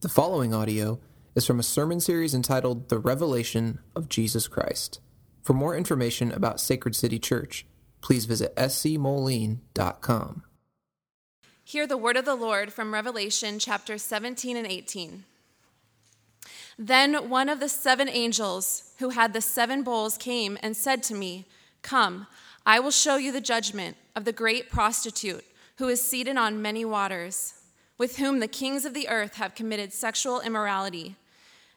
The following audio is from a sermon series entitled The Revelation of Jesus Christ. For more information about Sacred City Church, please visit scmoline.com. Hear the word of the Lord from Revelation chapter 17 and 18. Then one of the seven angels who had the seven bowls came and said to me, Come, I will show you the judgment of the great prostitute who is seated on many waters with whom the kings of the earth have committed sexual immorality,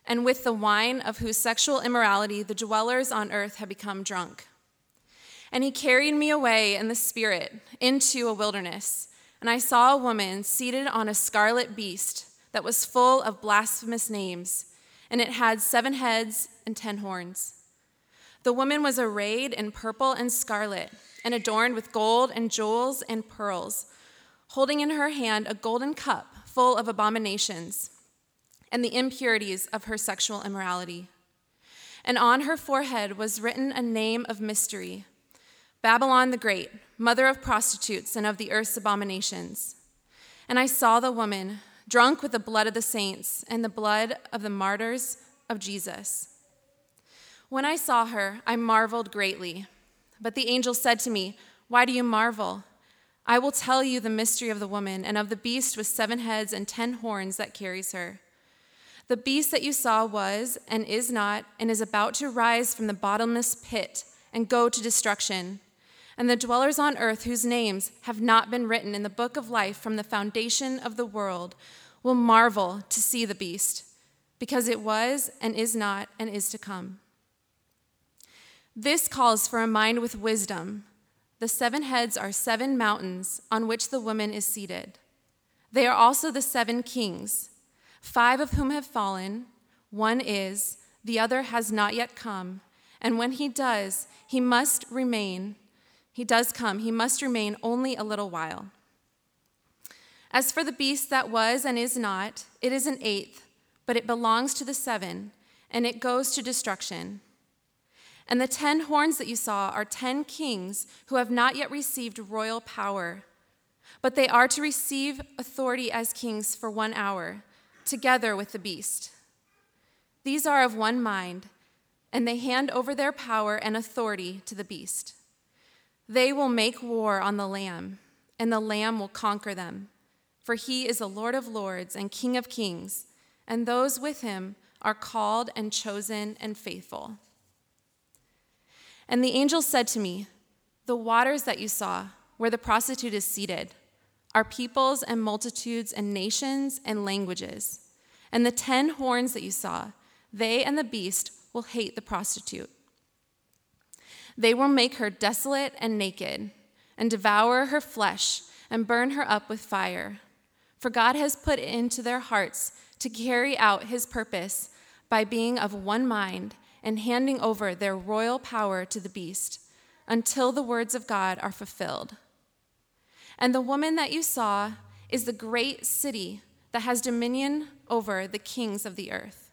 and with the wine of whose sexual immorality the dwellers on earth have become drunk. And he carried me away in the spirit into a wilderness, and I saw a woman seated on a scarlet beast that was full of blasphemous names, and it had seven heads and ten horns. The woman was arrayed in purple and scarlet, and adorned with gold and jewels and pearls holding in her hand a golden cup full of abominations and the impurities of her sexual immorality. And on her forehead was written a name of mystery Babylon the Great, mother of prostitutes and of the earth's abominations. And I saw the woman drunk with the blood of the saints and the blood of the martyrs of Jesus. When I saw her, I marveled greatly. But the angel said to me, Why do you marvel? I will tell you the mystery of the woman and of the beast with seven heads and ten horns that carries her. The beast that you saw was and is not and is about to rise from the bottomless pit and go to destruction. And the dwellers on earth whose names have not been written in the book of life from the foundation of the world will marvel to see the beast, because it was and is not and is to come. This calls for a mind with wisdom the seven heads are seven mountains on which the woman is seated. They are also the seven kings, five of whom have fallen. One is, the other has not yet come. And when he does, he must remain. He does come, he must remain only a little while. As for the beast that was and is not, it is an eighth, but it belongs to the seven, and it goes to destruction. And the ten horns that you saw are ten kings who have not yet received royal power, but they are to receive authority as kings for one hour, together with the beast. These are of one mind, and they hand over their power and authority to the beast. They will make war on the Lamb, and the Lamb will conquer them, for he is the Lord of lords and King of kings, and those with him are called and chosen and faithful. And the angel said to me, The waters that you saw, where the prostitute is seated, are peoples and multitudes and nations and languages. And the ten horns that you saw, they and the beast will hate the prostitute. They will make her desolate and naked, and devour her flesh, and burn her up with fire. For God has put into their hearts to carry out his purpose by being of one mind and handing over their royal power to the beast until the words of God are fulfilled. And the woman that you saw is the great city that has dominion over the kings of the earth.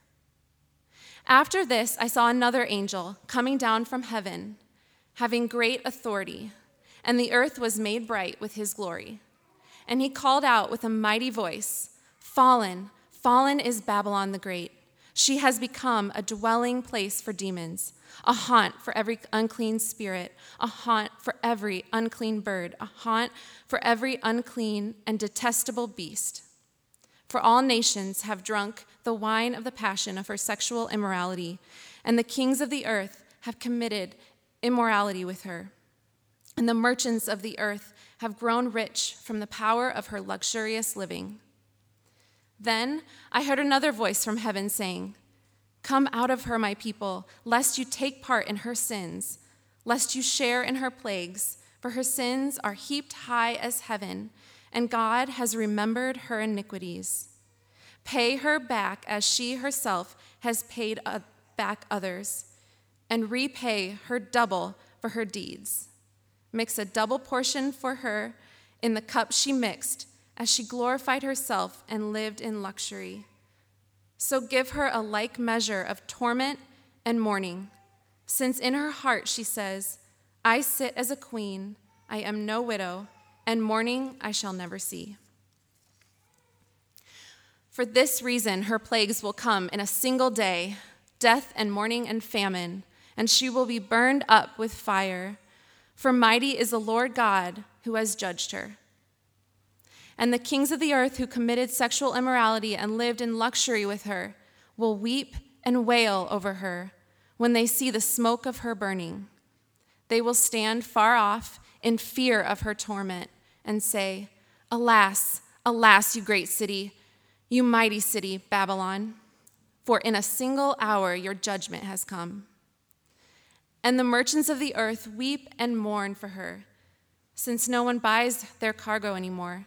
After this, I saw another angel coming down from heaven, having great authority, and the earth was made bright with his glory. And he called out with a mighty voice Fallen, fallen is Babylon the Great she has become a dwelling place for demons, a haunt for every unclean spirit, a haunt for every unclean bird, a haunt for every unclean and detestable beast. For all nations have drunk the wine of the passion of her sexual immorality, and the kings of the earth have committed immorality with her. And the merchants of the earth have grown rich from the power of her luxurious living. Then I heard another voice from heaven saying, Come out of her, my people, lest you take part in her sins, lest you share in her plagues, for her sins are heaped high as heaven, and God has remembered her iniquities. Pay her back as she herself has paid back others, and repay her double for her deeds. Mix a double portion for her in the cup she mixed as she glorified herself and lived in luxury. So give her a like measure of torment and mourning, since in her heart she says, I sit as a queen, I am no widow, and mourning I shall never see. For this reason, her plagues will come in a single day death and mourning and famine, and she will be burned up with fire. For mighty is the Lord God who has judged her. And the kings of the earth who committed sexual immorality and lived in luxury with her will weep and wail over her when they see the smoke of her burning. They will stand far off in fear of her torment and say, Alas, alas, you great city you mighty city, Babylon, for in a single hour your judgment has come. And the merchants of the earth weep and mourn for her, since no one buys their cargo anymore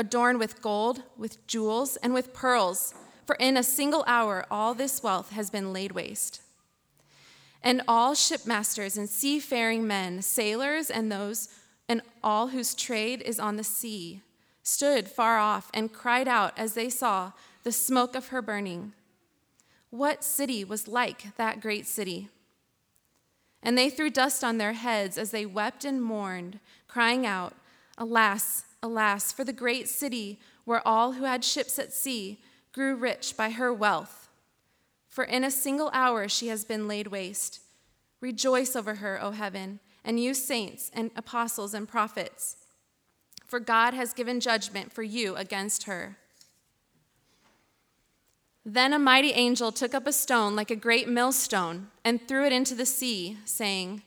adorned with gold, with jewels, and with pearls, for in a single hour all this wealth has been laid waste. And all shipmasters and seafaring men, sailors, and those and all whose trade is on the sea, stood far off and cried out as they saw the smoke of her burning. What city was like that great city? And they threw dust on their heads as they wept and mourned, crying out, Alas, alas, for the great city where all who had ships at sea grew rich by her wealth. For in a single hour she has been laid waste. Rejoice over her, O heaven, and you saints and apostles and prophets for God has given judgment for you against her. Then a mighty angel took up a stone like a great millstone and threw it into the sea, saying,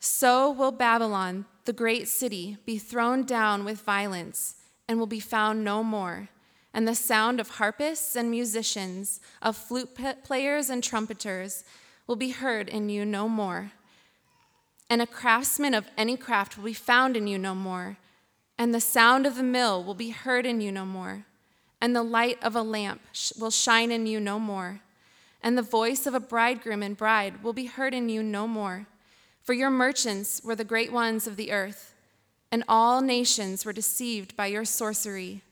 So will Babylon, the great city, be thrown down with violence and will be found no more. And the sound of harpists and musicians, of flute players and trumpeters will be heard in you no more. And a craftsman of any craft will be found in you no more and the sound of the mill will be heard in you no more, and the light of a lamp will shine in you no more, and the voice of a bridegroom and bride will be heard in you no more. For your merchants were the great ones of the earth, and all nations were deceived by your sorcery.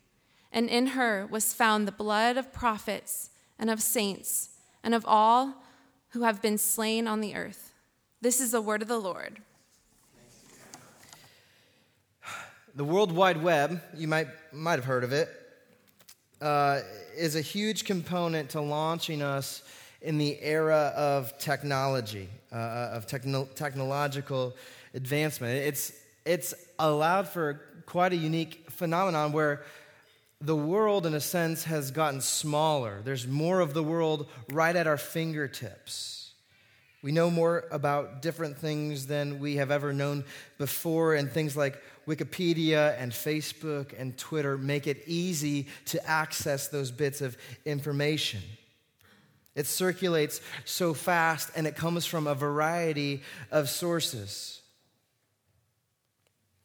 And in her was found the blood of prophets and of saints and of all who have been slain on the earth. This is the word of the Lord. The World Wide Web, you might, might have heard of it, uh, is a huge component to launching us in the era of technology, uh, of techno- technological advancement. It's, it's allowed for quite a unique phenomenon where the world, in a sense, has gotten smaller. There's more of the world right at our fingertips. We know more about different things than we have ever known before, and things like Wikipedia and Facebook and Twitter make it easy to access those bits of information. It circulates so fast and it comes from a variety of sources.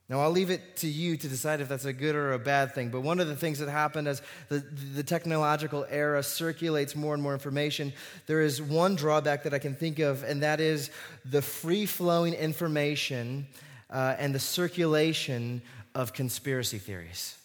Now, I'll leave it to you to decide if that's a good or a bad thing, but one of the things that happened as the, the technological era circulates more and more information, there is one drawback that I can think of, and that is the free flowing information uh, and the circulation of conspiracy theories.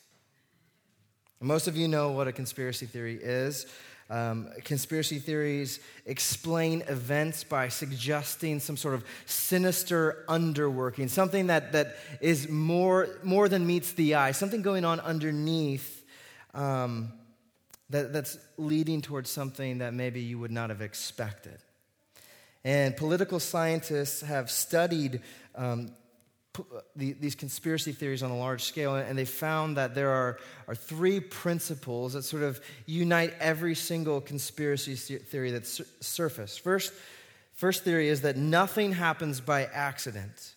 Most of you know what a conspiracy theory is. Um, conspiracy theories explain events by suggesting some sort of sinister underworking, something that, that is more, more than meets the eye, something going on underneath um, that, that's leading towards something that maybe you would not have expected. And political scientists have studied um, Uh, these conspiracy theories on a large scale, and they found that there are, are three principles that sort of unite every single conspiracy theory that's surfaced. First, first theory is that nothing happens by accident.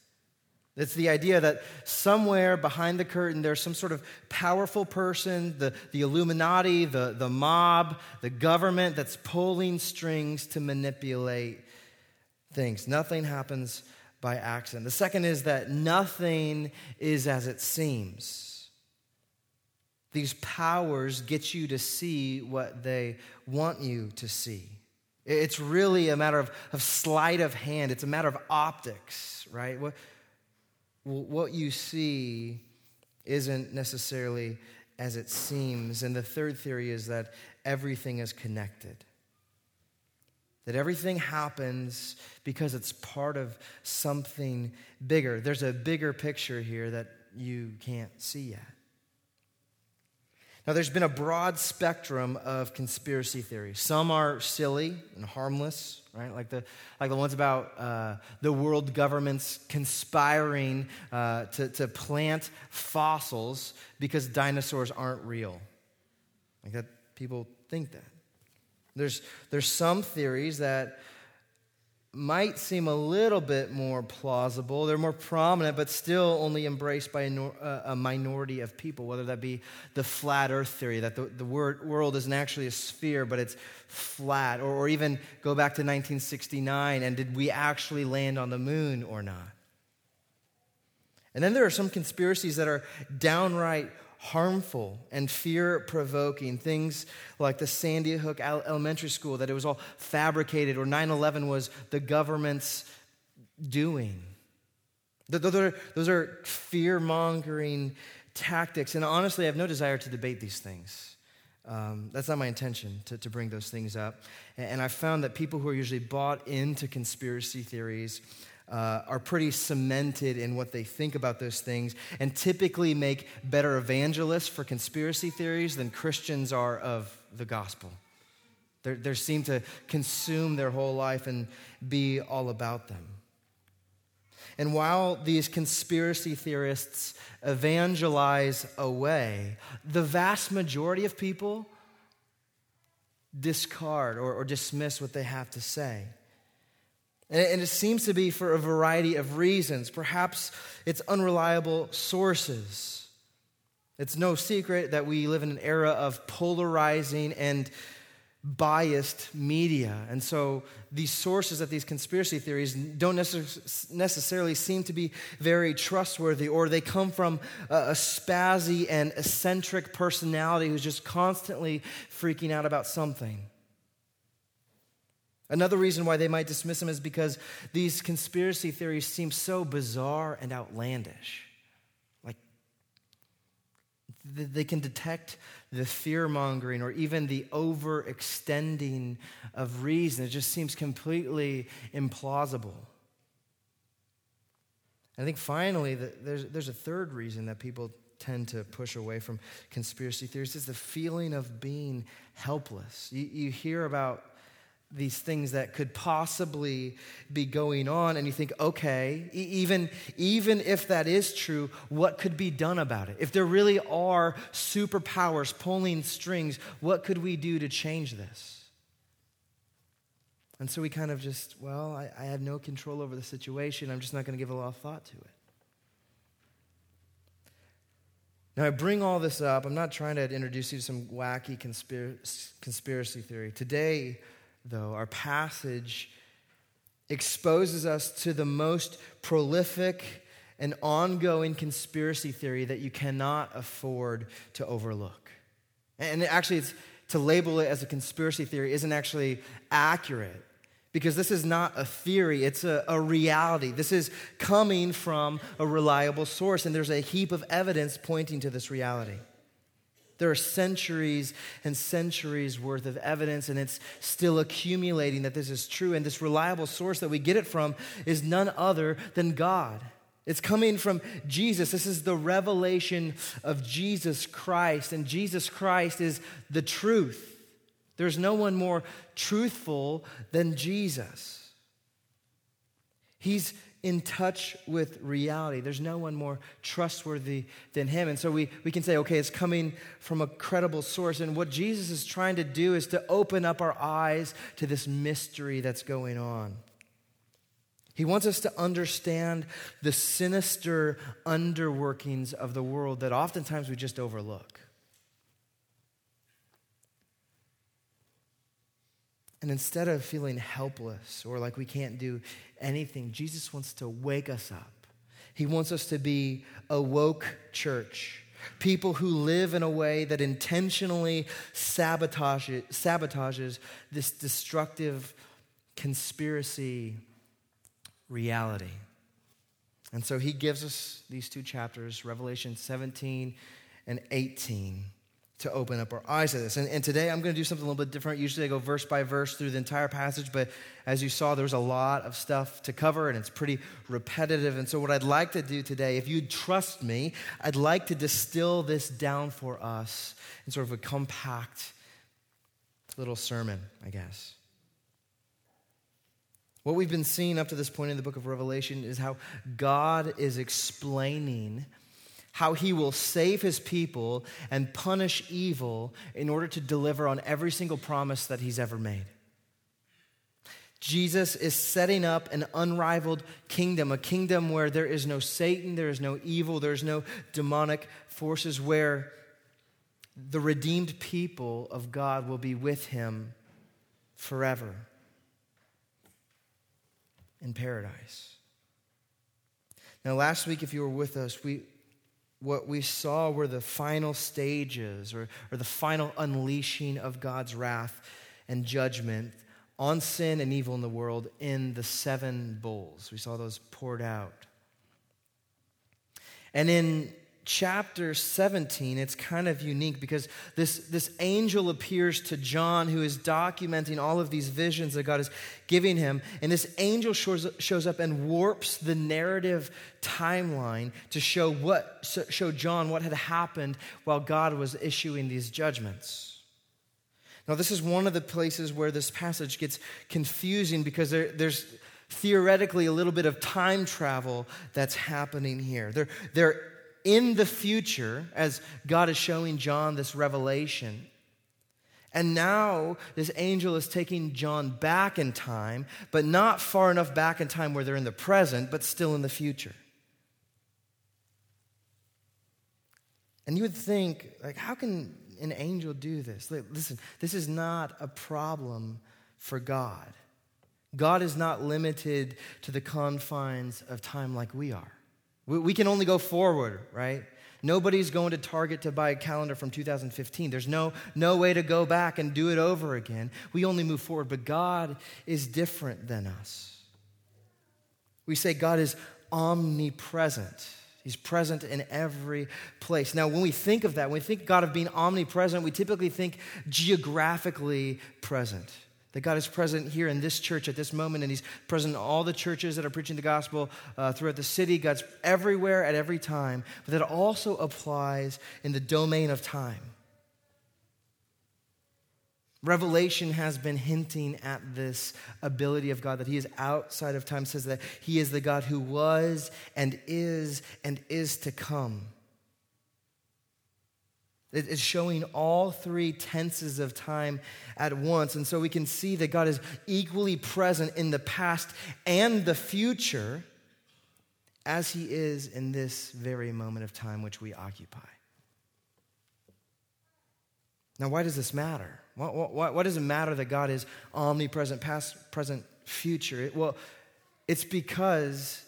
It's the idea that somewhere behind the curtain there's some sort of powerful person, the, the Illuminati, the, the mob, the government that's pulling strings to manipulate things. Nothing happens by accident. The second is that nothing is as it seems. These powers get you to see what they want you to see. It's really a matter of, of sleight of hand, it's a matter of optics, right? What, what you see isn't necessarily as it seems. And the third theory is that everything is connected. That everything happens because it's part of something bigger. There's a bigger picture here that you can't see yet. Now, there's been a broad spectrum of conspiracy theories. Some are silly and harmless, right? Like the, like the ones about uh, the world governments conspiring uh, to, to plant fossils because dinosaurs aren't real. Like that, people think that. There's, there's some theories that might seem a little bit more plausible. They're more prominent, but still only embraced by a, a minority of people, whether that be the flat earth theory, that the, the word, world isn't actually a sphere, but it's flat, or, or even go back to 1969 and did we actually land on the moon or not? And then there are some conspiracies that are downright harmful and fear provoking. Things like the Sandy Hook Elementary School, that it was all fabricated, or 9 11 was the government's doing. Those are, fear mongering tactics. And honestly, I have no desire to debate these things. Um, that's not my intention to, to bring those things up. And, and I found that people who are usually bought into conspiracy theories uh, are pretty cemented in what they think about those things and typically make better evangelists for conspiracy theories than Christians are of the gospel. They seem to consume their whole life and be all about them. And while these conspiracy theorists evangelize away, the vast majority of people discard or, or dismiss what they have to say. And it seems to be for a variety of reasons. Perhaps it's unreliable sources. It's no secret that we live in an era of polarizing and biased media. And so these sources of these conspiracy theories don't necessarily seem to be very trustworthy, or they come from a spazzy and eccentric personality who's just constantly freaking out about something. Another reason why they might dismiss him is because these conspiracy theories seem so bizarre and outlandish. Like, they can detect the fear mongering or even the overextending of reason. It just seems completely implausible. I think finally, there's, there's a third reason that people tend to push away from conspiracy theories is the feeling of being helpless. You, you hear about these things that could possibly be going on and you think okay even even if that is true what could be done about it if there really are superpowers pulling strings what could we do to change this and so we kind of just well i, I have no control over the situation i'm just not going to give a lot of thought to it now, I bring all this up. I'm not trying to introduce you to some wacky conspiracy theory. Today, though, our passage exposes us to the most prolific and ongoing conspiracy theory that you cannot afford to overlook. And actually, to label it as a conspiracy theory isn't actually accurate because this is not a theory, it's a, a, reality. This is coming from a reliable source, and there's a heap of evidence pointing to this reality. There are centuries and centuries worth of evidence, and it's still accumulating that this is true. And this reliable source that we get it from is none other than God. It's coming from Jesus. This is the revelation of Jesus Christ, and Jesus Christ is the truth. There's no one more truthful than Jesus. He's in touch with reality. There's no one more trustworthy than him. And so we, we can say, okay, it's coming from a credible source. And what Jesus is trying to do is to open up our eyes to this mystery that's going on. He wants us to understand the sinister underworkings of the world that oftentimes we just overlook. And instead of feeling helpless or like we can't do anything, Jesus wants to wake us up. He wants us to be a woke church, people who live in a way that intentionally sabotages, sabotages this destructive conspiracy reality. And so he gives us these two chapters, Revelation 17 and 18 to open up our eyes to this. And, and today I'm going to do something a little bit different. Usually I go verse by verse through the entire passage, but as you saw, there's a lot of stuff to cover and it's pretty repetitive. And so, what I'd like to do today, if you'd trust me, I'd like to distill this down for us in sort of a compact little sermon, I guess. What we've been seeing up to this point in the book of Revelation is how God is explaining how he will save his people and punish evil in order to deliver on every single promise that he's ever made. Jesus is setting up an unrivaled kingdom, a kingdom where there is no Satan, there is no evil, there's no demonic forces, where the redeemed people of God will be with him forever in paradise. Now, last week, if you were with us, we, what we saw were the final stages or, or the final unleashing of God's wrath and judgment on sin and evil in the world in the seven bowls. We saw those poured out. And in chapter 17, it's kind of unique because this, this angel appears to John, who is documenting all of these visions that God is giving him. And this angel shows, shows up and warps the narrative timeline to show, what, show John what had happened while God was issuing these judgments. Now, this is one of the places where this passage gets confusing because there, there's theoretically a little bit of time travel that's happening here. There, there in the future as God is showing John this revelation. And now this angel is taking John back in time, but not far enough back in time where they're in the present, but still in the future. And you would think, like, how can an angel do this? Listen, this is not a problem for God. God is not limited to the confines of time like we are. We, we can only go forward, right? Nobody's going to Target to buy a calendar from 2015. There's no, no way to go back and do it over again. We only move forward, but God is different than us. We say God is omnipresent. He's present in every place. Now, when we think of that, when we think God of being omnipresent, we typically think geographically present. That God is present here in this church at this moment, and He's present in all the churches that are preaching the gospel uh, throughout the city. God's everywhere at every time, but that also applies in the domain of time. Revelation has been hinting at this ability of God that He is outside of time, says that He is the God who was and is and is to come. It's showing all three tenses of time at once. And so we can see that God is equally present in the past and the future as he is in this very moment of time which we occupy. Now, why does this matter? Why, why, why does it matter that God is omnipresent, past, present, future? It, well, it's because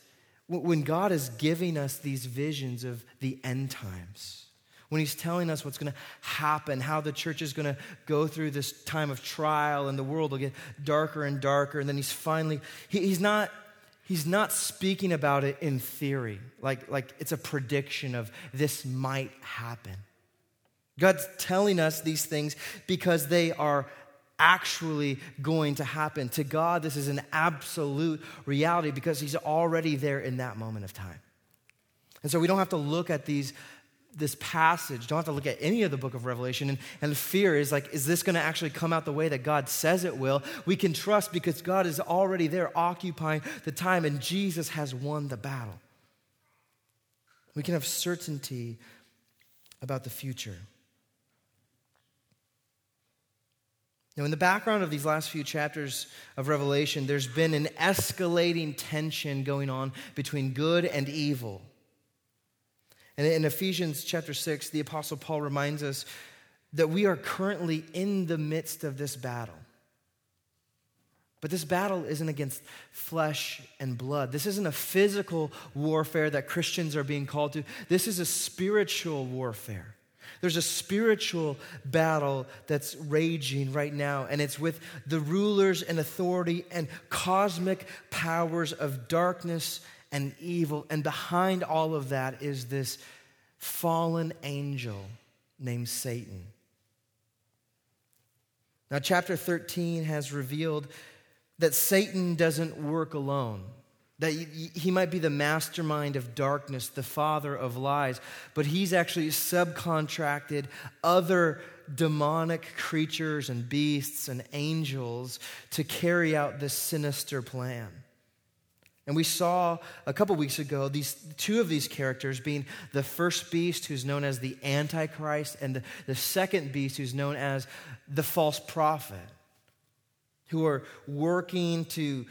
when God is giving us these visions of the end times, when he's telling us what's going to happen, how the church is going to go through this time of trial and the world will get darker and darker. And then he's finally, he, he's not. He's not speaking about it in theory, like, like it's a prediction of this might happen. God's telling us these things because they are actually going to happen. To God, this is an absolute reality because He's already there in that moment of time. And so we don't have to look at these this passage, don't have to look at any of the book of Revelation, and, and fear is like, is this going to actually come out the way that God says it will? We can trust because God is already there occupying the time, and Jesus has won the battle. We can have certainty about the future. Now, in the background of these last few chapters of Revelation, there's been an escalating tension going on between good and evil. And in Ephesians chapter 6, the Apostle Paul reminds us that we are currently in the midst of this battle. But this battle isn't against flesh and blood. This isn't a physical warfare that Christians are being called to. This is a spiritual warfare. There's a spiritual battle that's raging right now, and it's with the rulers and authority and cosmic powers of darkness and evil. And behind all of that is this fallen angel named Satan. Now, chapter 13 has revealed that Satan doesn't work alone that he might be the mastermind of darkness, the father of lies, but he's actually subcontracted other demonic creatures and beasts and angels to carry out this sinister plan. And we saw a couple weeks ago these two of these characters being the first beast who's known as the Antichrist and the, the second beast who's known as the false prophet, who are working to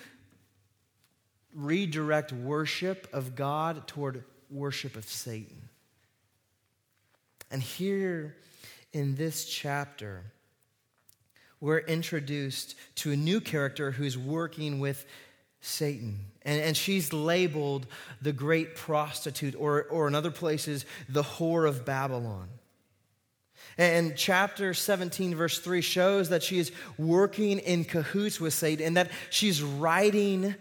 redirect worship of God toward worship of Satan. And here in this chapter, we're introduced to a new character who's working with Satan. And, and she's labeled the great prostitute, or, or in other places, the whore of Babylon. And chapter 17, verse 3 shows that she is working in cahoots with Satan and that she's riding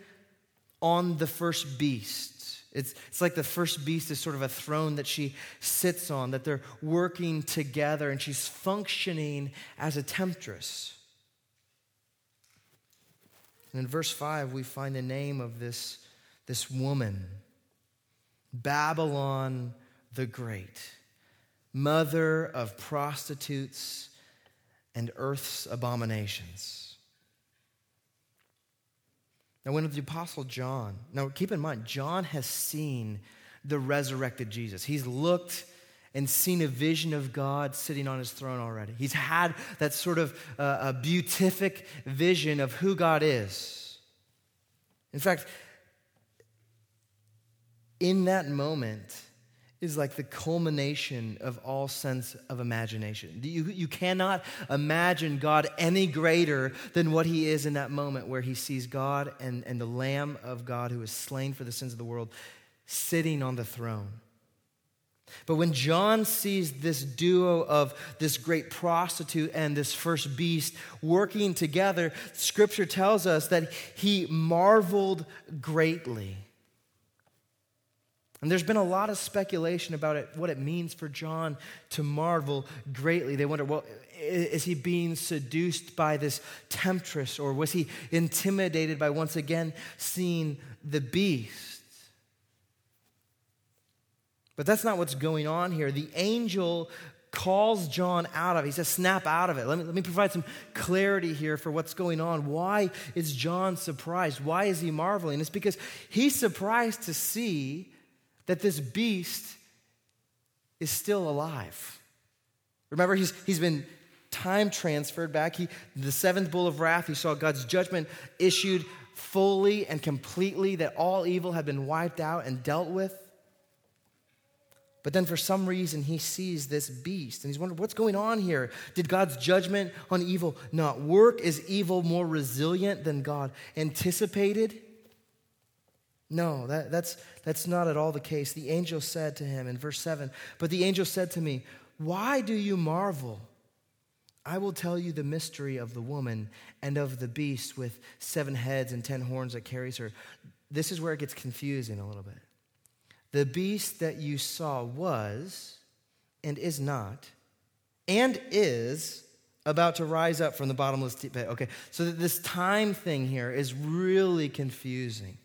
on the first beast. It's, it's like the first beast is sort of a throne that she sits on, that they're working together, and she's functioning as a temptress. And in verse 5, we find the name of this, this woman Babylon the Great, mother of prostitutes and earth's abominations. Now, when the Apostle John, now keep in mind, John has seen the resurrected Jesus. He's looked and seen a vision of God sitting on his throne already. He's had that sort of uh, a beatific vision of who God is. In fact, in that moment, is like the culmination of all sense of imagination. You, you cannot imagine God any greater than what he is in that moment where he sees God and, and the Lamb of God who is slain for the sins of the world sitting on the throne. But when John sees this duo of this great prostitute and this first beast working together, scripture tells us that he marveled greatly. And there's been a lot of speculation about it, what it means for John to marvel greatly. They wonder, well, is he being seduced by this temptress, or was he intimidated by once again seeing the beast? But that's not what's going on here. The angel calls John out of it. He says, snap out of it. Let me, let me provide some clarity here for what's going on. Why is John surprised? Why is he marveling? It's because he's surprised to see that this beast is still alive. Remember, he's, he's been time transferred back. He, the seventh bull of wrath, he saw God's judgment issued fully and completely, that all evil had been wiped out and dealt with. But then for some reason, he sees this beast and he's wondering, what's going on here? Did God's judgment on evil not work? Is evil more resilient than God anticipated? No, that, that's, that's not at all the case. The angel said to him in verse 7 But the angel said to me, Why do you marvel? I will tell you the mystery of the woman and of the beast with seven heads and ten horns that carries her. This is where it gets confusing a little bit. The beast that you saw was and is not and is about to rise up from the bottomless pit. Okay, so this time thing here is really confusing.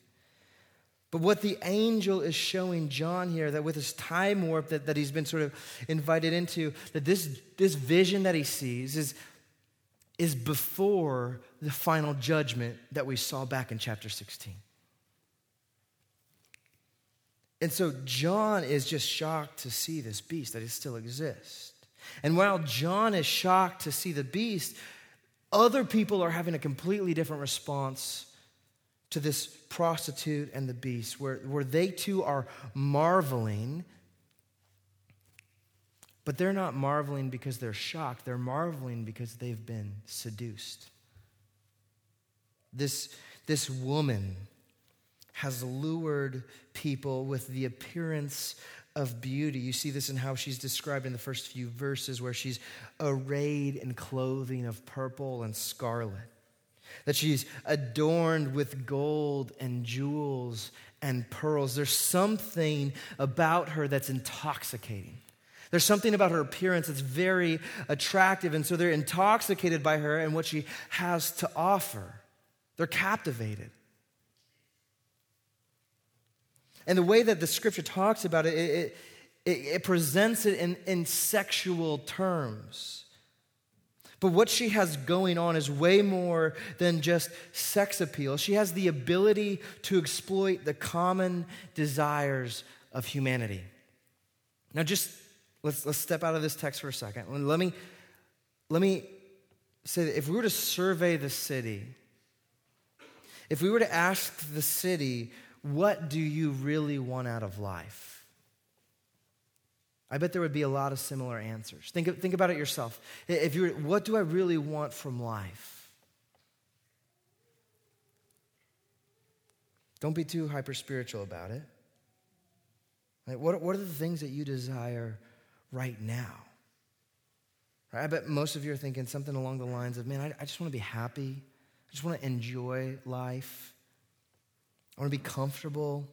But what the angel is showing John here, that with his time warp that, that he's been sort of invited into, that this, this vision that he sees is, is before the final judgment that we saw back in chapter 16. And so John is just shocked to see this beast, that it still exists. And while John is shocked to see the beast, other people are having a completely different response to this prostitute and the beast, where, where they too are marveling, but they're not marveling because they're shocked. They're marveling because they've been seduced. This, this woman has lured people with the appearance of beauty. You see this in how she's described in the first few verses, where she's arrayed in clothing of purple and scarlet that she's adorned with gold and jewels and pearls. There's something about her that's intoxicating. There's something about her appearance that's very attractive, and so they're intoxicated by her and what she has to offer. They're captivated. And the way that the scripture talks about it, it, it, it presents it in, in sexual terms. But what she has going on is way more than just sex appeal. She has the ability to exploit the common desires of humanity. Now, just let's, let's step out of this text for a second. Let me, let me say that if we were to survey the city, if we were to ask the city, what do you really want out of life? I bet there would be a lot of similar answers. Think, think about it yourself. If you're, what do I really want from life? Don't be too hyper spiritual about it. Like, what, what are the things that you desire right now? I bet most of you are thinking something along the lines of, man, I, I just want to be happy. I just want to enjoy life. I want to be comfortable.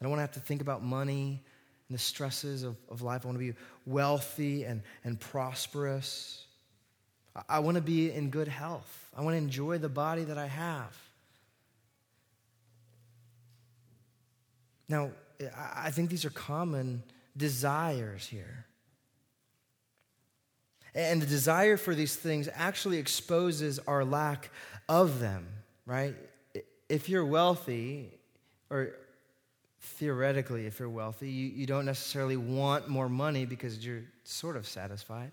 I don't want to have to think about money and the stresses of, of life. I want to be wealthy and, and prosperous. I, I want to be in good health. I want to enjoy the body that I have. Now, I think these are common desires here. And the desire for these things actually exposes our lack of them, right? If you're wealthy, or theoretically, if you're wealthy, you, you don't necessarily want more money because you're sort of satisfied.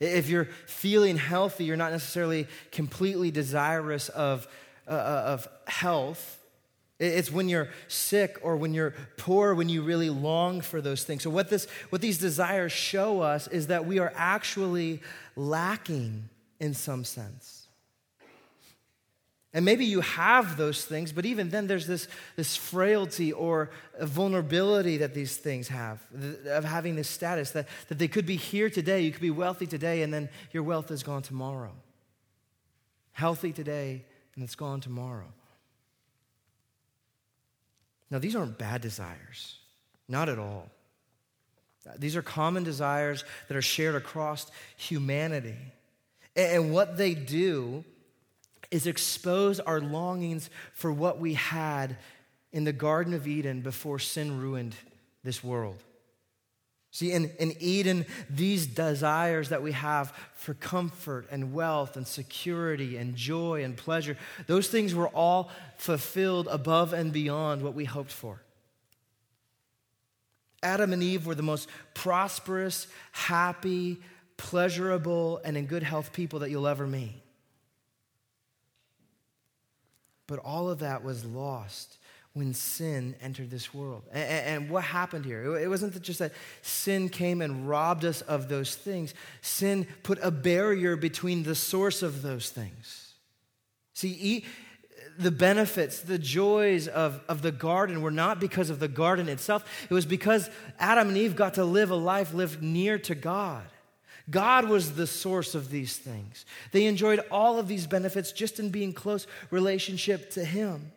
If you're feeling healthy, you're not necessarily completely desirous of, uh, uh of health. It's when you're sick or when you're poor when you really long for those things. So, what, this, what these desires show us is that we are actually lacking in some sense. And maybe you have those things, but even then, there's this, this frailty or vulnerability that these things have, of having this status, that, that they could be here today, you could be wealthy today, and then your wealth is gone tomorrow. Healthy today, and it's gone tomorrow. Now, these aren't bad desires, not at all. These are common desires that are shared across humanity. And what they do is expose our longings for what we had in the Garden of Eden before sin ruined this world. See, in, in Eden, these desires that we have for comfort and wealth and security and joy and pleasure, those things were all fulfilled above and beyond what we hoped for. Adam and Eve were the most prosperous, happy, pleasurable, and in good health people that you'll ever meet. But all of that was lost when sin entered this world. And, and, what happened here? It wasn't just that sin came and robbed us of those things, sin put a barrier between the source of those things. See, the benefits, the joys of, of the garden were not because of the garden itself, it was because Adam and Eve got to live a life lived near to God. God was the source of these things. They enjoyed all of these benefits just in being close relationship to Him.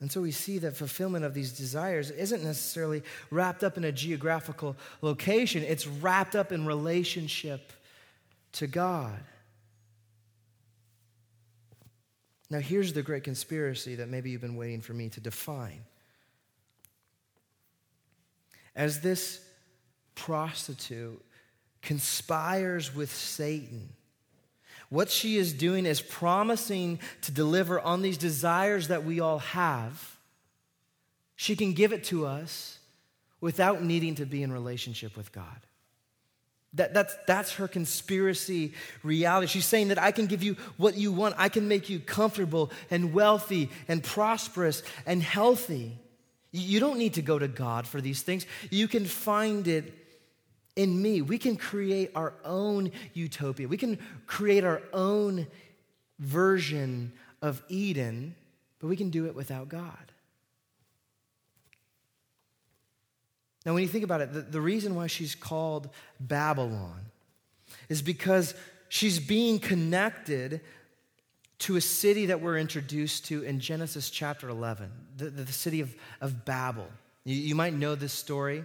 And so we see that fulfillment of these desires isn't necessarily wrapped up in a geographical location, it's wrapped up in relationship to God. Now, here's the great conspiracy that maybe you've been waiting for me to define. As this prostitute conspires with Satan, what she is doing is promising to deliver on these desires that we all have. She can give it to us without needing to be in relationship with God. That, that's, that's her conspiracy reality. She's saying that I can give you what you want. I can make you comfortable and wealthy and prosperous and healthy. You don't need to go to God for these things. You can find it in me. We can create our own utopia. We can create our own version of Eden, but we can do it without God. Now, when you think about it, the, the reason why she's called Babylon is because she's being connected to a city that we're introduced to in Genesis chapter 11, the, the, city of, of Babel. You, you, might know this story.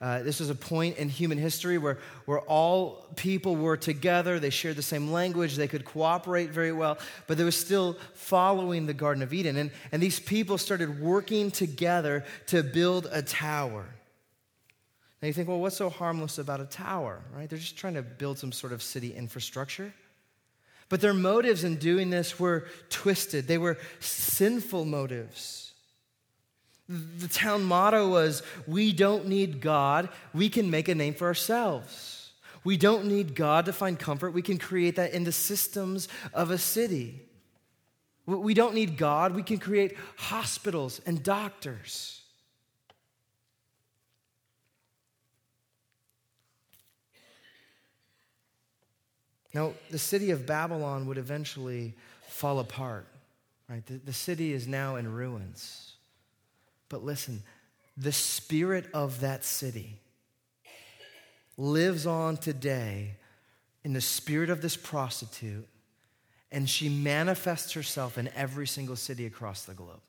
Uh, this was a point in human history where, where all people were together, they shared the same language, they could cooperate very well, but they were still following the Garden of Eden. And, and these people started working together to build a tower. Now you think, well, what's so harmless about a tower, right? They're just trying to build some sort of city infrastructure. But their motives in doing this were twisted, they were sinful motives. The town motto was We don't need God, we can make a name for ourselves. We don't need God to find comfort, we can create that in the systems of a city. We don't need God, we can create hospitals and doctors. Now, the city of Babylon would eventually fall apart, right? The, the city is now in ruins. But listen, the spirit of that city lives on today in the spirit of this prostitute, and she manifests herself in every single city across the globe.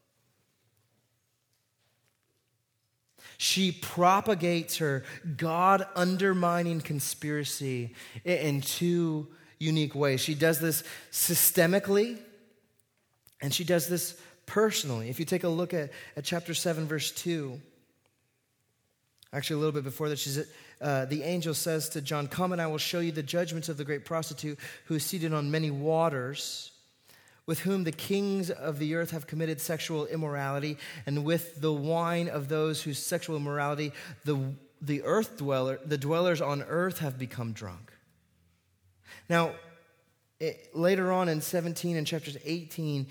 She propagates her God undermining conspiracy in two unique ways. She does this systemically, and she does this personally. If you take a look at, at chapter 7, verse 2, actually a little bit before that, she's, uh, the angel says to John, Come and I will show you the judgments of the great prostitute who is seated on many waters with whom the kings of the earth have committed sexual immorality, and with the wine of those whose sexual immorality the, the earth dweller, the dwellers on earth have become drunk. Now, it, later on in 17 and chapters 18,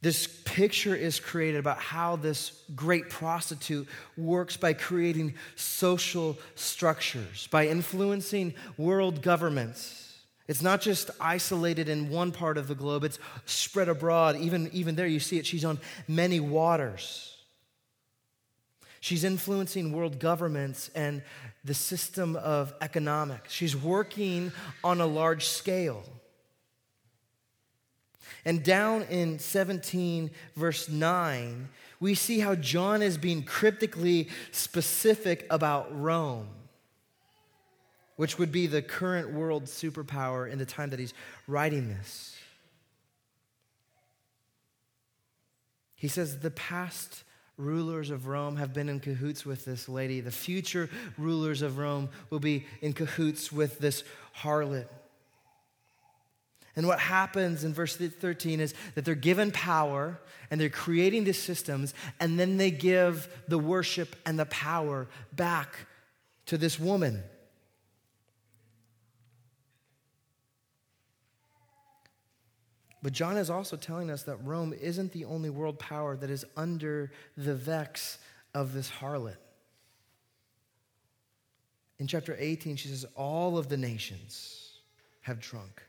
this picture is created about how this great prostitute works by creating social structures, by influencing world governments it's not just isolated in one part of the globe, it's spread abroad. Even, even there, you see it. She's on many waters. She's influencing world governments and the system of economics. She's working on a large scale. And down in 17, verse 9, we see how John is being cryptically specific about Rome which would be the current world superpower in the time that he's writing this. He says the past rulers of Rome have been in cahoots with this lady. The future rulers of Rome will be in cahoots with this harlot. And what happens in verse 13 is that they're given power and they're creating these systems, and then they give the worship and the power back to this woman. But John is also telling us that Rome isn't the only world power that is under the vex of this harlot. In chapter 18, she says, All of the nations have drunk.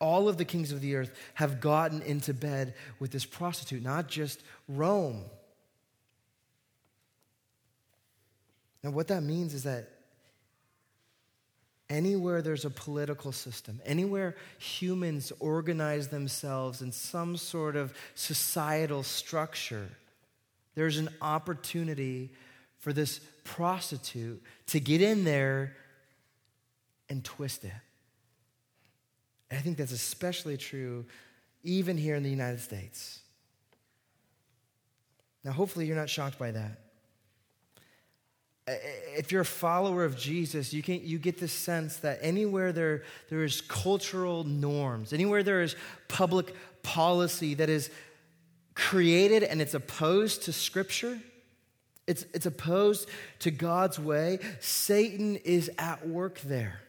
All of the kings of the earth have gotten into bed with this prostitute, not just Rome. Now, what that means is that Anywhere there's a political system, anywhere humans organize themselves in some sort of societal structure, there's an opportunity for this prostitute to get in there and twist it. And I think that's especially true even here in the United States. Now, hopefully, you're not shocked by that. If you're a follower of Jesus, you, can, you get the sense that anywhere there, there is cultural norms, anywhere there is public policy that is created and it's opposed to Scripture, it's, it's opposed to God's way, Satan is at work there.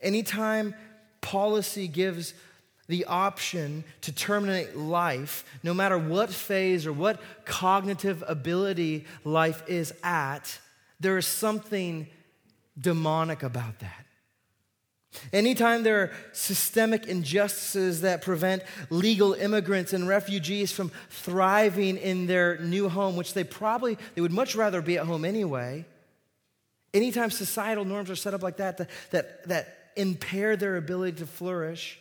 Anytime policy gives the option to terminate life, no matter what phase or what cognitive ability life is at, there is something demonic about that. Anytime there are systemic injustices that prevent legal immigrants and refugees from thriving in their new home, which they probably they would much rather be at home anyway. Anytime societal norms are set up like that that, that, that impair their ability to flourish,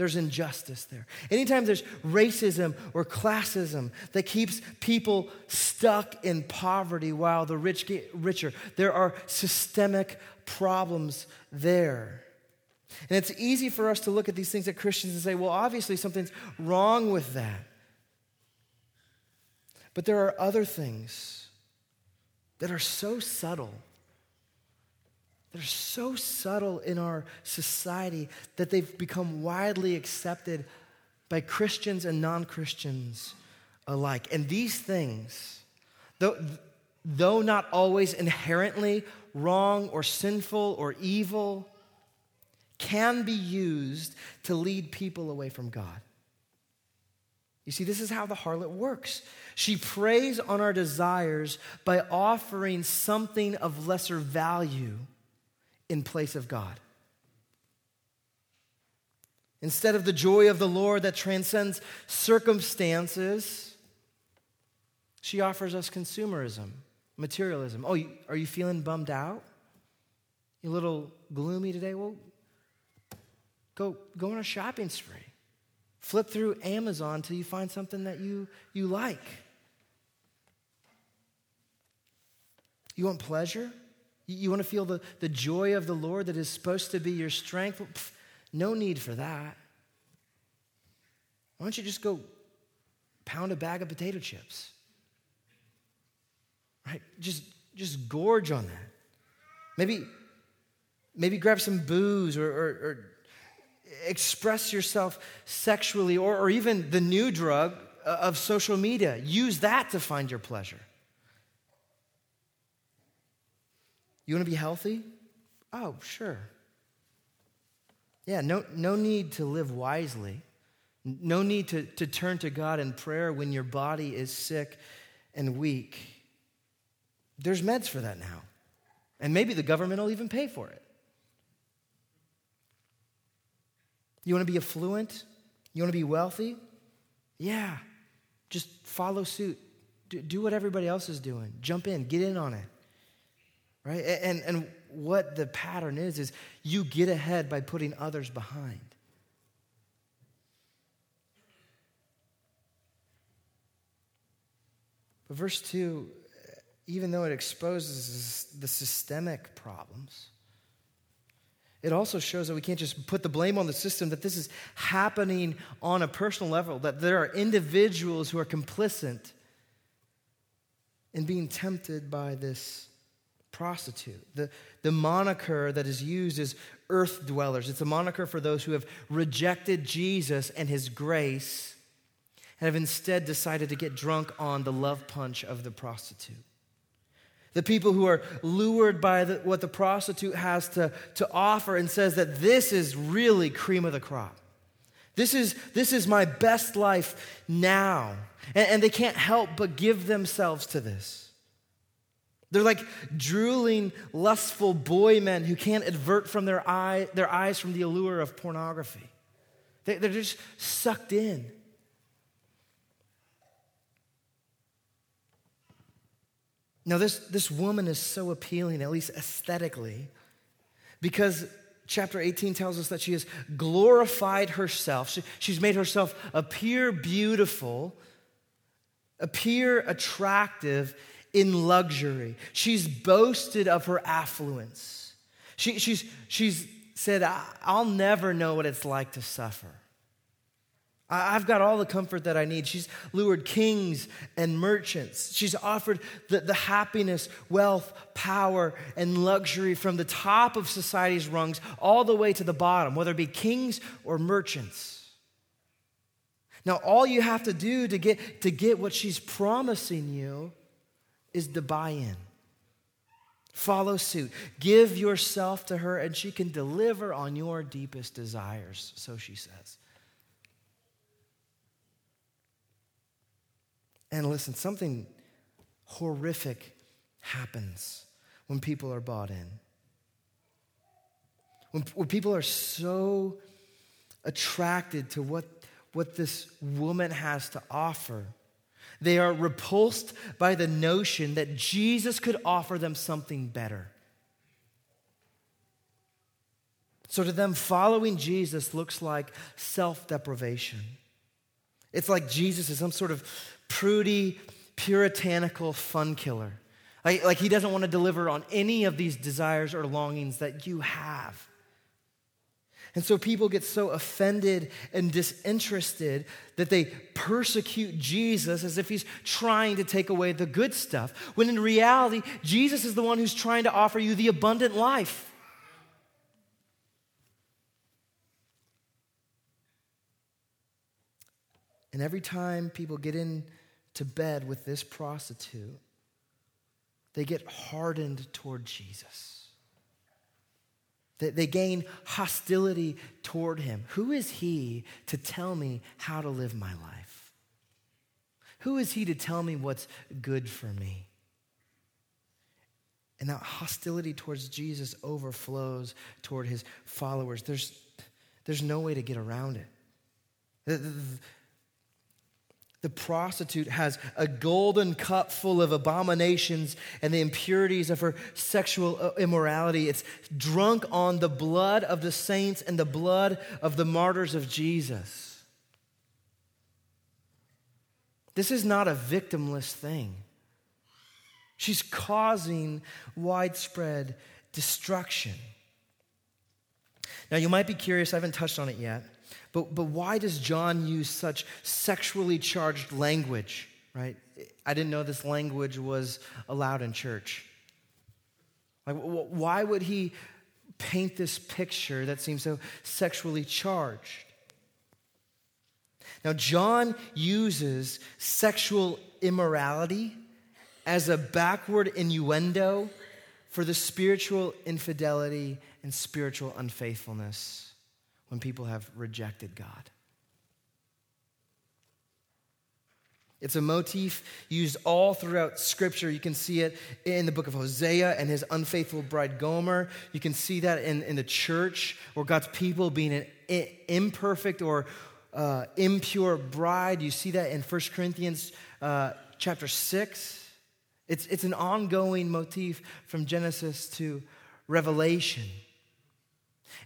there's injustice there. Anytime there's racism or classism that keeps people stuck in poverty while the rich get richer, there are systemic problems there. And it's easy for us to look at these things as Christians and say, well, obviously something's wrong with that. But there are other things that are so subtle that are so subtle in our society that they've become widely accepted by Christians and non Christians alike. And these things, though, though not always inherently wrong or sinful or evil, can be used to lead people away from God. You see, this is how the harlot works. She preys on our desires by offering something of lesser value in place of God. Instead of the joy of the Lord that transcends circumstances, she offers us consumerism, materialism. Oh, are you feeling bummed out? You a little gloomy today? Well, go, go on a shopping spree. Flip through Amazon until you find something that you, you like. You want pleasure? You want to feel the, the joy of the Lord that is supposed to be your strength? Well, pff, no need for that. Why don't you just go pound a bag of potato chips? Right? Just, just gorge on that. Maybe, maybe grab some booze or, or, or express yourself sexually or, or even the new drug uh, of social media. Use that to find your pleasure. You want to be healthy? Oh, sure. Yeah, no, no need to live wisely. No need to, to turn to God in prayer when your body is sick and weak. There's meds for that now. And maybe the government will even pay for it. You want to be affluent? You want to be wealthy? Yeah. Just follow suit. Do, do what everybody else is doing. Jump in, get in on it right? And, and what the pattern is, is you get ahead by putting others behind. But verse 2, even though it exposes the systemic problems, it also shows that we can't just put the blame on the system, that this is happening on a personal level, that there are individuals who are complicit in being tempted by this prostitute. The, the moniker that is used is earth dwellers. It's a moniker for those who have rejected Jesus and his grace and have instead decided to get drunk on the love punch of the prostitute. The people who are lured by the, what the prostitute has to, to offer and says that this is really cream of the crop. This is, this is my best life now. And, and they can't help but give themselves to this. They're like drooling, lustful boy men who can't avert from their, eye, their eyes from the allure of pornography. They, they're just sucked in. Now, this, this woman is so appealing, at least aesthetically, because chapter 18 tells us that she has glorified herself. She, she's made herself appear beautiful, appear attractive in luxury. She's boasted of her affluence. She, she's, she's said, I'll never know what it's like to suffer. I've got all the comfort that I need. She's lured kings and merchants. She's offered the, the happiness, wealth, power, and luxury from the top of society's rungs all the way to the bottom, whether it be kings or merchants. Now, all you have to do to get, to get what she's promising you is to buy in. Follow suit. Give yourself to her, and she can deliver on your deepest desires, so she says. And listen, something horrific happens when people are bought in. When, when people are so attracted to what, what this woman has to offer, they are repulsed by the notion that Jesus could offer them something better. So to them, following Jesus looks like self deprivation. It's like Jesus is some sort of prudy, puritanical fun killer. Like, like he doesn't want to deliver on any of these desires or longings that you have. And so people get so offended and disinterested that they persecute Jesus as if he's trying to take away the good stuff, when in reality, Jesus is the one who's trying to offer you the abundant life. And every time people get into bed with this prostitute, they get hardened toward Jesus. They, they gain hostility toward him. Who is he to tell me how to live my life? Who is he to tell me what's good for me? And that hostility towards Jesus overflows toward his followers. There's, there's no way to get around it. The prostitute has a golden cup full of abominations and the impurities of her sexual uh, immorality. It's drunk on the blood of the saints and the blood of the martyrs of Jesus. This is not a victimless thing. She's causing widespread destruction. Now, you might be curious, I haven't touched on it yet. But, but why does John use such sexually charged language, right? I didn't know this language was allowed in church. Like, why would he paint this picture that seems so sexually charged? Now, John uses sexual immorality as a backward innuendo for the spiritual infidelity and spiritual unfaithfulness when people have rejected God. It's a motif used all throughout Scripture. You can see it in the book of Hosea and his unfaithful bride Gomer. You can see that in, in the church or God's people being an imperfect or uh, impure bride. You see that in 1 Corinthians uh, chapter 6. It's, it's an ongoing motif from Genesis to Revelation.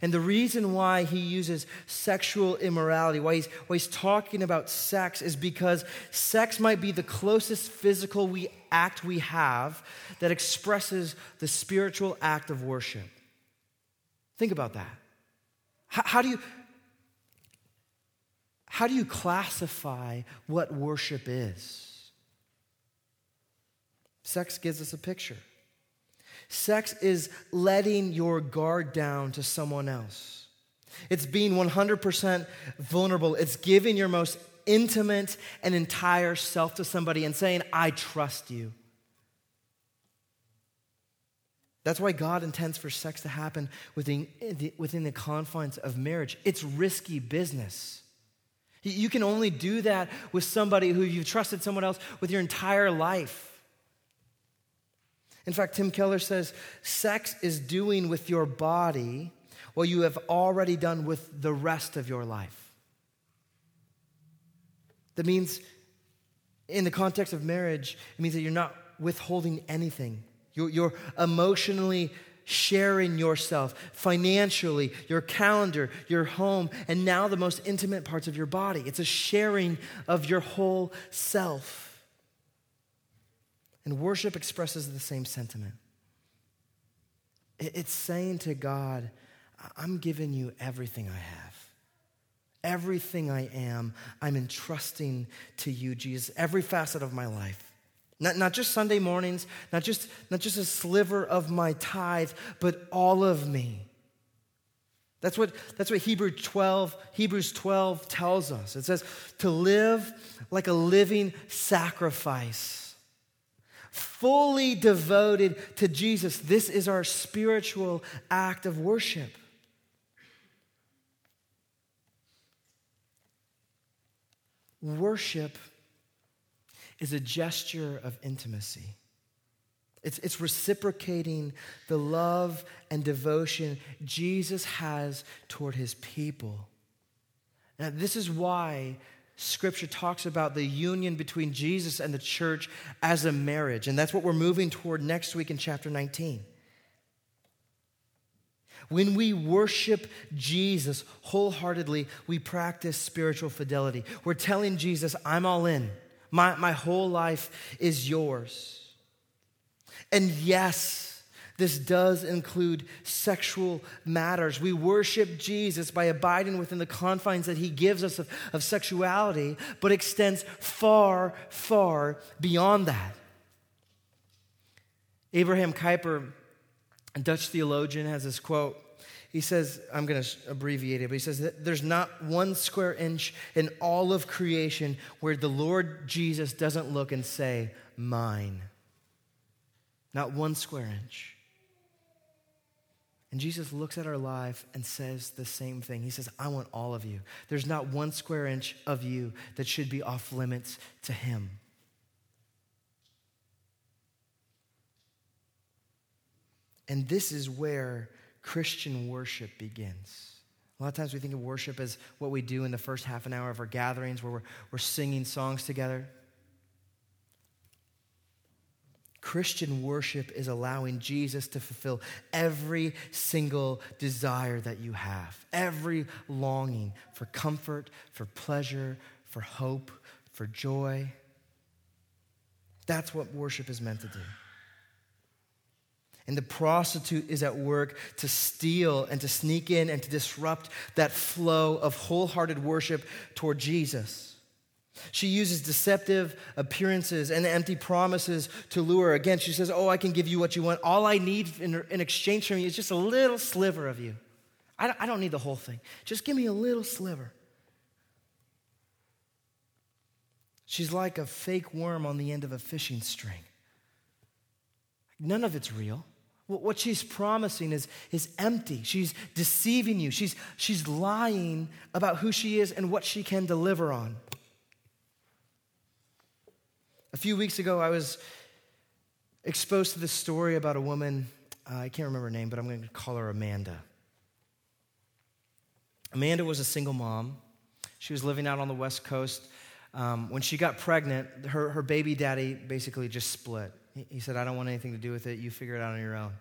And the reason why he uses sexual immorality, why he's, why he's talking about sex, is because sex might be the closest physical we, act we have that expresses the spiritual act of worship. Think about that. How, how do you. How do you classify what worship is? Sex gives us a picture. Sex is letting your guard down to someone else. It's being 100% vulnerable. It's giving your most intimate and entire self to somebody and saying, I trust you. That's why God intends for sex to happen within, within the confines of marriage. It's risky business. You can only do that with somebody who you've trusted someone else with your entire life. In fact, Tim Keller says sex is doing with your body what you have already done with the rest of your life. That means, in the context of marriage, it means that you're not withholding anything. You're, you're emotionally sharing yourself financially, your calendar, your home, and now the most intimate parts of your body. It's a sharing of your whole self. And worship expresses the same sentiment. It's saying to God, I'm giving you everything I have. Everything I am, I'm entrusting to you, Jesus, every facet of my life. Not, not just Sunday mornings, not just, not just a sliver of my tithe, but all of me. That's what, that's what Hebrews 12, Hebrews 12 tells us. It says to live like a living sacrifice, fully devoted to Jesus. This is our spiritual act of worship. Worship is a gesture of intimacy. It's, it's reciprocating the love and devotion Jesus has toward his people. Now, this is why Scripture talks about the union between Jesus and the church as a marriage. And that's what we're moving toward next week in chapter 19. When we worship Jesus wholeheartedly, we practice spiritual fidelity. We're telling Jesus, I'm all in. My, my whole life is yours. And yes, this does include sexual matters. We worship Jesus by abiding within the confines that he gives us of, of sexuality, but extends far, far beyond that. Abraham Kuyper a Dutch theologian has this quote. He says, I'm going to abbreviate it, but he says that there's not one square inch in all of creation where the Lord Jesus doesn't look and say, Mine. Not one square inch. And Jesus looks at our life and says the same thing. He says, I want all of you. There's not one square inch of you that should be off limits to Him. And this is where Christian worship begins. A lot of times we think of worship as what we do in the first half an hour of our gatherings where we're, we're singing songs together. Christian worship is allowing Jesus to fulfill every single desire that you have, every longing for comfort, for pleasure, for hope, for joy. That's what worship is meant to do. And the prostitute is at work to steal and to sneak in and to disrupt that flow of wholehearted worship toward Jesus. She uses deceptive appearances and empty promises to lure. Again, she says, Oh, I can give you what you want. All I need in, in exchange for you is just a little sliver of you. I don't, I don't need the whole thing. Just give me a little sliver. She's like a fake worm on the end of a fishing string. None of it's real. What she's promising is, is empty. She's deceiving you. She's, she's lying about who she is and what she can deliver on. A few weeks ago, I was exposed to this story about a woman. Uh, I can't remember her name, but I'm going to call her Amanda. Amanda was a single mom. She was living out on the West Coast. Um, when she got pregnant, her, her baby daddy basically just split. He said, I don't want anything to do with it. You figure it out on your own.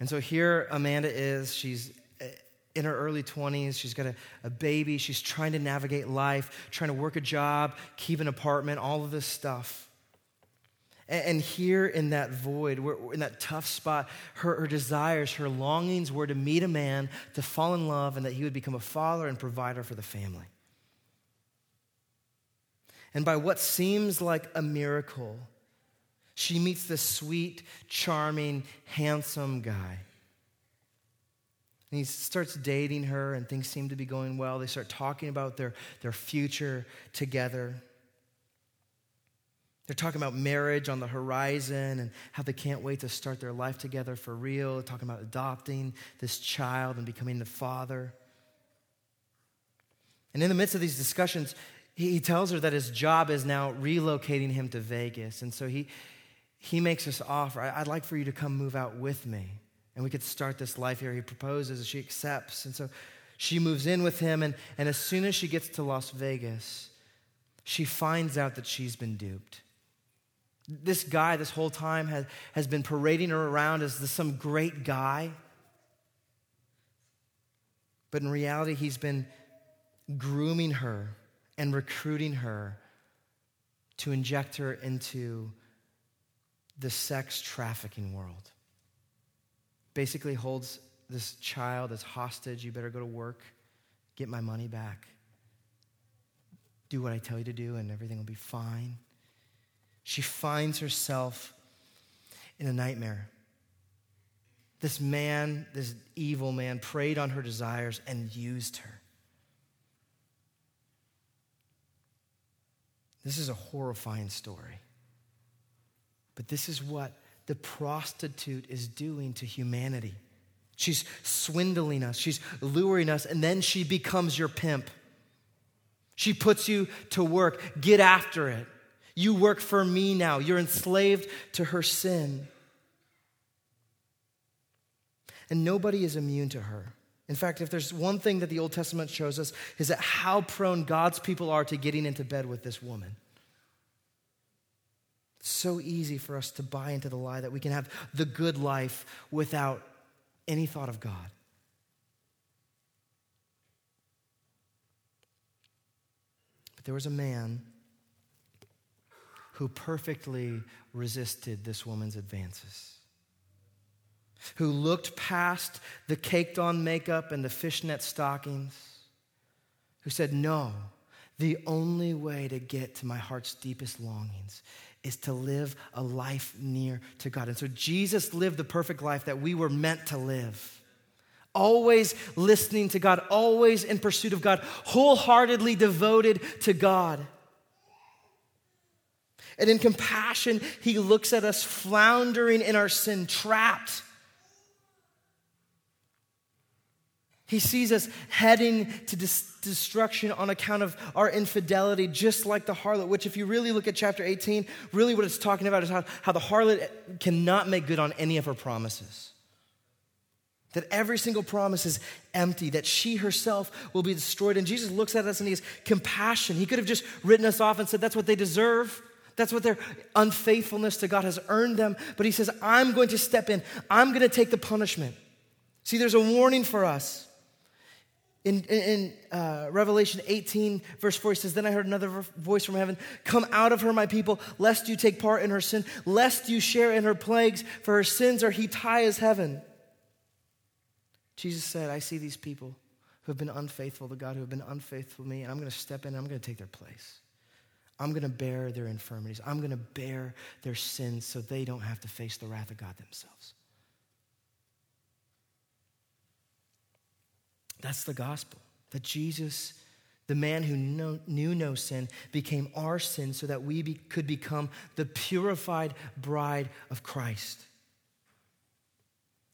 And so here Amanda is. She's eh, in her early 20s. She's got a, a baby. She's trying to navigate life, trying to work a job, keep an apartment, all of this stuff. And, here in that void, in that tough spot, her, her desires, her longings were to meet a man, to fall in love, and that he would become a father and provider for the family. And by what seems like a miracle, she meets this sweet, charming, handsome guy. And he starts dating her, and things seem to be going well. They start talking about their, their future together. They're talking about marriage on the horizon and how they can't wait to start their life together for real. They're talking about adopting this child and becoming the father. And in the midst of these discussions, he tells her that his job is now relocating him to Vegas. And so he, he makes this offer I'd like for you to come move out with me. And we could start this life here. He proposes, and she accepts. And so she moves in with him. And, and as soon as she gets to Las Vegas, she finds out that she's been duped. This guy, this whole time, has, has been parading her around as the, some great guy. But in reality, he's been grooming her and recruiting her to inject her into the sex trafficking world. Basically, holds this child as hostage. You better go to work, get my money back. do what I tell you to do, and everything will be fine. She finds herself in a nightmare. This man, this evil man, preyed on her desires and used her. This is a horrifying story. But this is what the prostitute is doing to humanity. She's swindling us, she's luring us, and then she becomes your pimp. She puts you to work. Get after it. You work for me now. You're enslaved to her sin. And nobody is immune to her. In fact, if there's one thing that the Old Testament shows us, is that how prone God's people are to getting into bed with this woman. It's so easy for us to buy into the lie that we can have the good life without any thought of God. But there was a man who perfectly resisted this woman's advances who looked past the caked on makeup and the fishnet stockings, who said, No, the only way to get to my heart's deepest longings is to live a life near to God. And so Jesus lived the perfect life that we were meant to live. Always listening to God, always in pursuit of God, wholeheartedly devoted to God. And in compassion, he looks at us floundering in our sin, trapped He sees us heading to dis- destruction on account of our infidelity, just like the harlot, which, if you really look at chapter 18, really what it's talking about is how, how the harlot cannot make good on any of her promises. That every single promise is empty, that she herself will be destroyed. And Jesus looks at us and he has compassion. He could have just written us off and said, That's what they deserve. That's what their unfaithfulness to God has earned them. But he says, I'm going to step in, I'm going to take the punishment. See, there's a warning for us. In, in, uh, Revelation 18, verse 4, he says, Then I heard another voice from heaven Come out of her, my people, lest you take part in her sin, lest you share in her plagues, for her sins are heaped high as heaven. Jesus said, I see these people who have been unfaithful to God, who have been unfaithful to me, and I'm going to step in and I'm going to take their place. I'm going to bear their infirmities. I'm going to bear their sins so they don't have to face the wrath of God themselves. That's the gospel. That Jesus, the man who knew no sin, became our sin so that we could become the purified bride of Christ.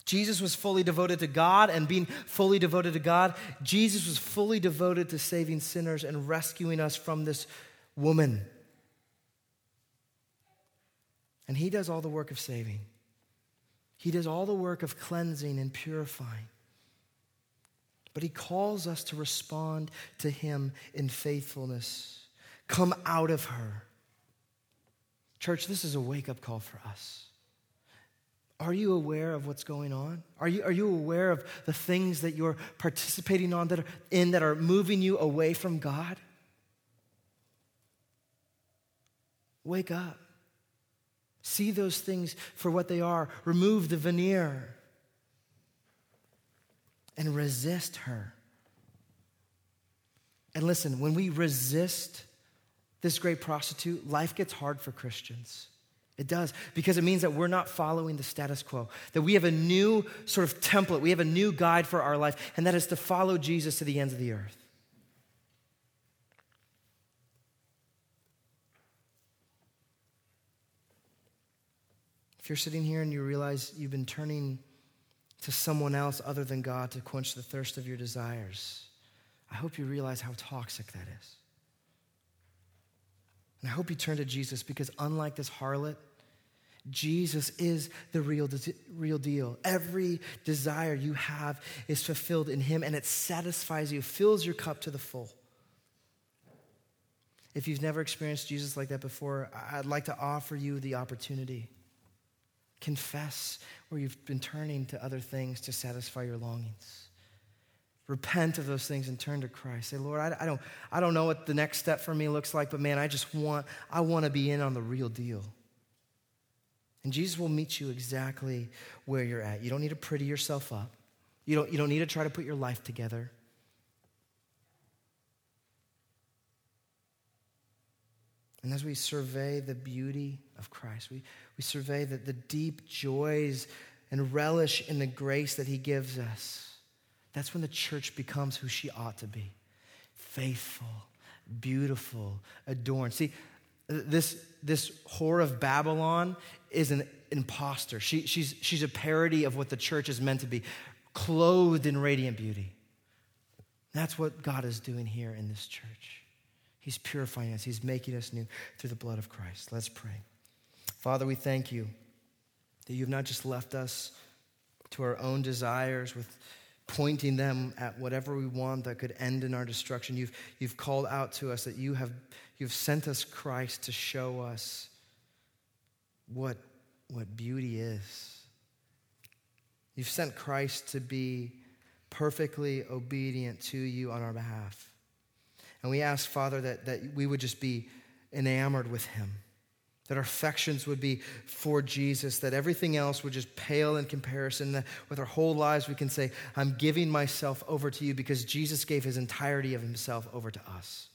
Jesus was fully devoted to God, and being fully devoted to God, Jesus was fully devoted to saving sinners and rescuing us from this woman. And he does all the work of saving, he does all the work of cleansing and purifying. But he calls us to respond to him in faithfulness. Come out of her. Church, this is a wake up call for us. Are you aware of what's going on? Are you, are you aware of the things that you're participating on that are in that are moving you away from God? Wake up. See those things for what they are. Remove the veneer and resist her. And listen, when we resist this great prostitute, life gets hard for Christians. It does, because it means that we're not following the status quo, that we have a new sort of template, we have a new guide for our life, and that is to follow Jesus to the ends of the earth. If you're sitting here and you realize you've been turning to someone else other than God to quench the thirst of your desires, I hope you realize how toxic that is. And I hope you turn to Jesus because, unlike this harlot, Jesus is the real, real deal. Every desire you have is fulfilled in Him and it satisfies you, fills your cup to the full. If you've never experienced Jesus like that before, I'd like to offer you the opportunity. Confess where you've been turning to other things to satisfy your longings. Repent of those things and turn to Christ. Say, Lord, I, I, don't, I don't know what the next step for me looks like, but man, I just want, I want to be in on the real deal. And Jesus will meet you exactly where you're at. You don't need to pretty yourself up. You don't, you don't need to try to put your life together. And as we survey the beauty of Christ, we, we survey the, the deep joys and relish in the grace that he gives us, that's when the church becomes who she ought to be faithful, beautiful, adorned. See, this, this whore of Babylon is an impostor. She, she's, she's a parody of what the church is meant to be, clothed in radiant beauty. That's what God is doing here in this church. He's purifying us, He's making us new through the blood of Christ. Let's pray. Father, we thank you that you've not just left us to our own desires with pointing them at whatever we want that could end in our destruction. You've, you've called out to us that you have you've sent us Christ to show us what, what beauty is. You've sent Christ to be perfectly obedient to you on our behalf. And we ask, Father, that, that we would just be enamored with him that our affections would be for Jesus, that everything else would just pale in comparison, that with our whole lives we can say, I'm giving myself over to you because Jesus gave his entirety of himself over to us.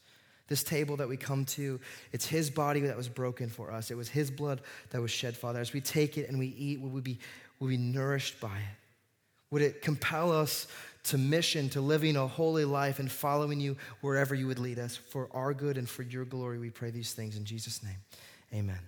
This table that we come to, it's his body that was broken for us. It was his blood that was shed, Father. As we take it and we eat, will we be, will we be nourished by it? Would it compel us to mission, to living a holy life and following you wherever you would lead us? For our good and for your glory, we pray these things in Jesus' name. Amen.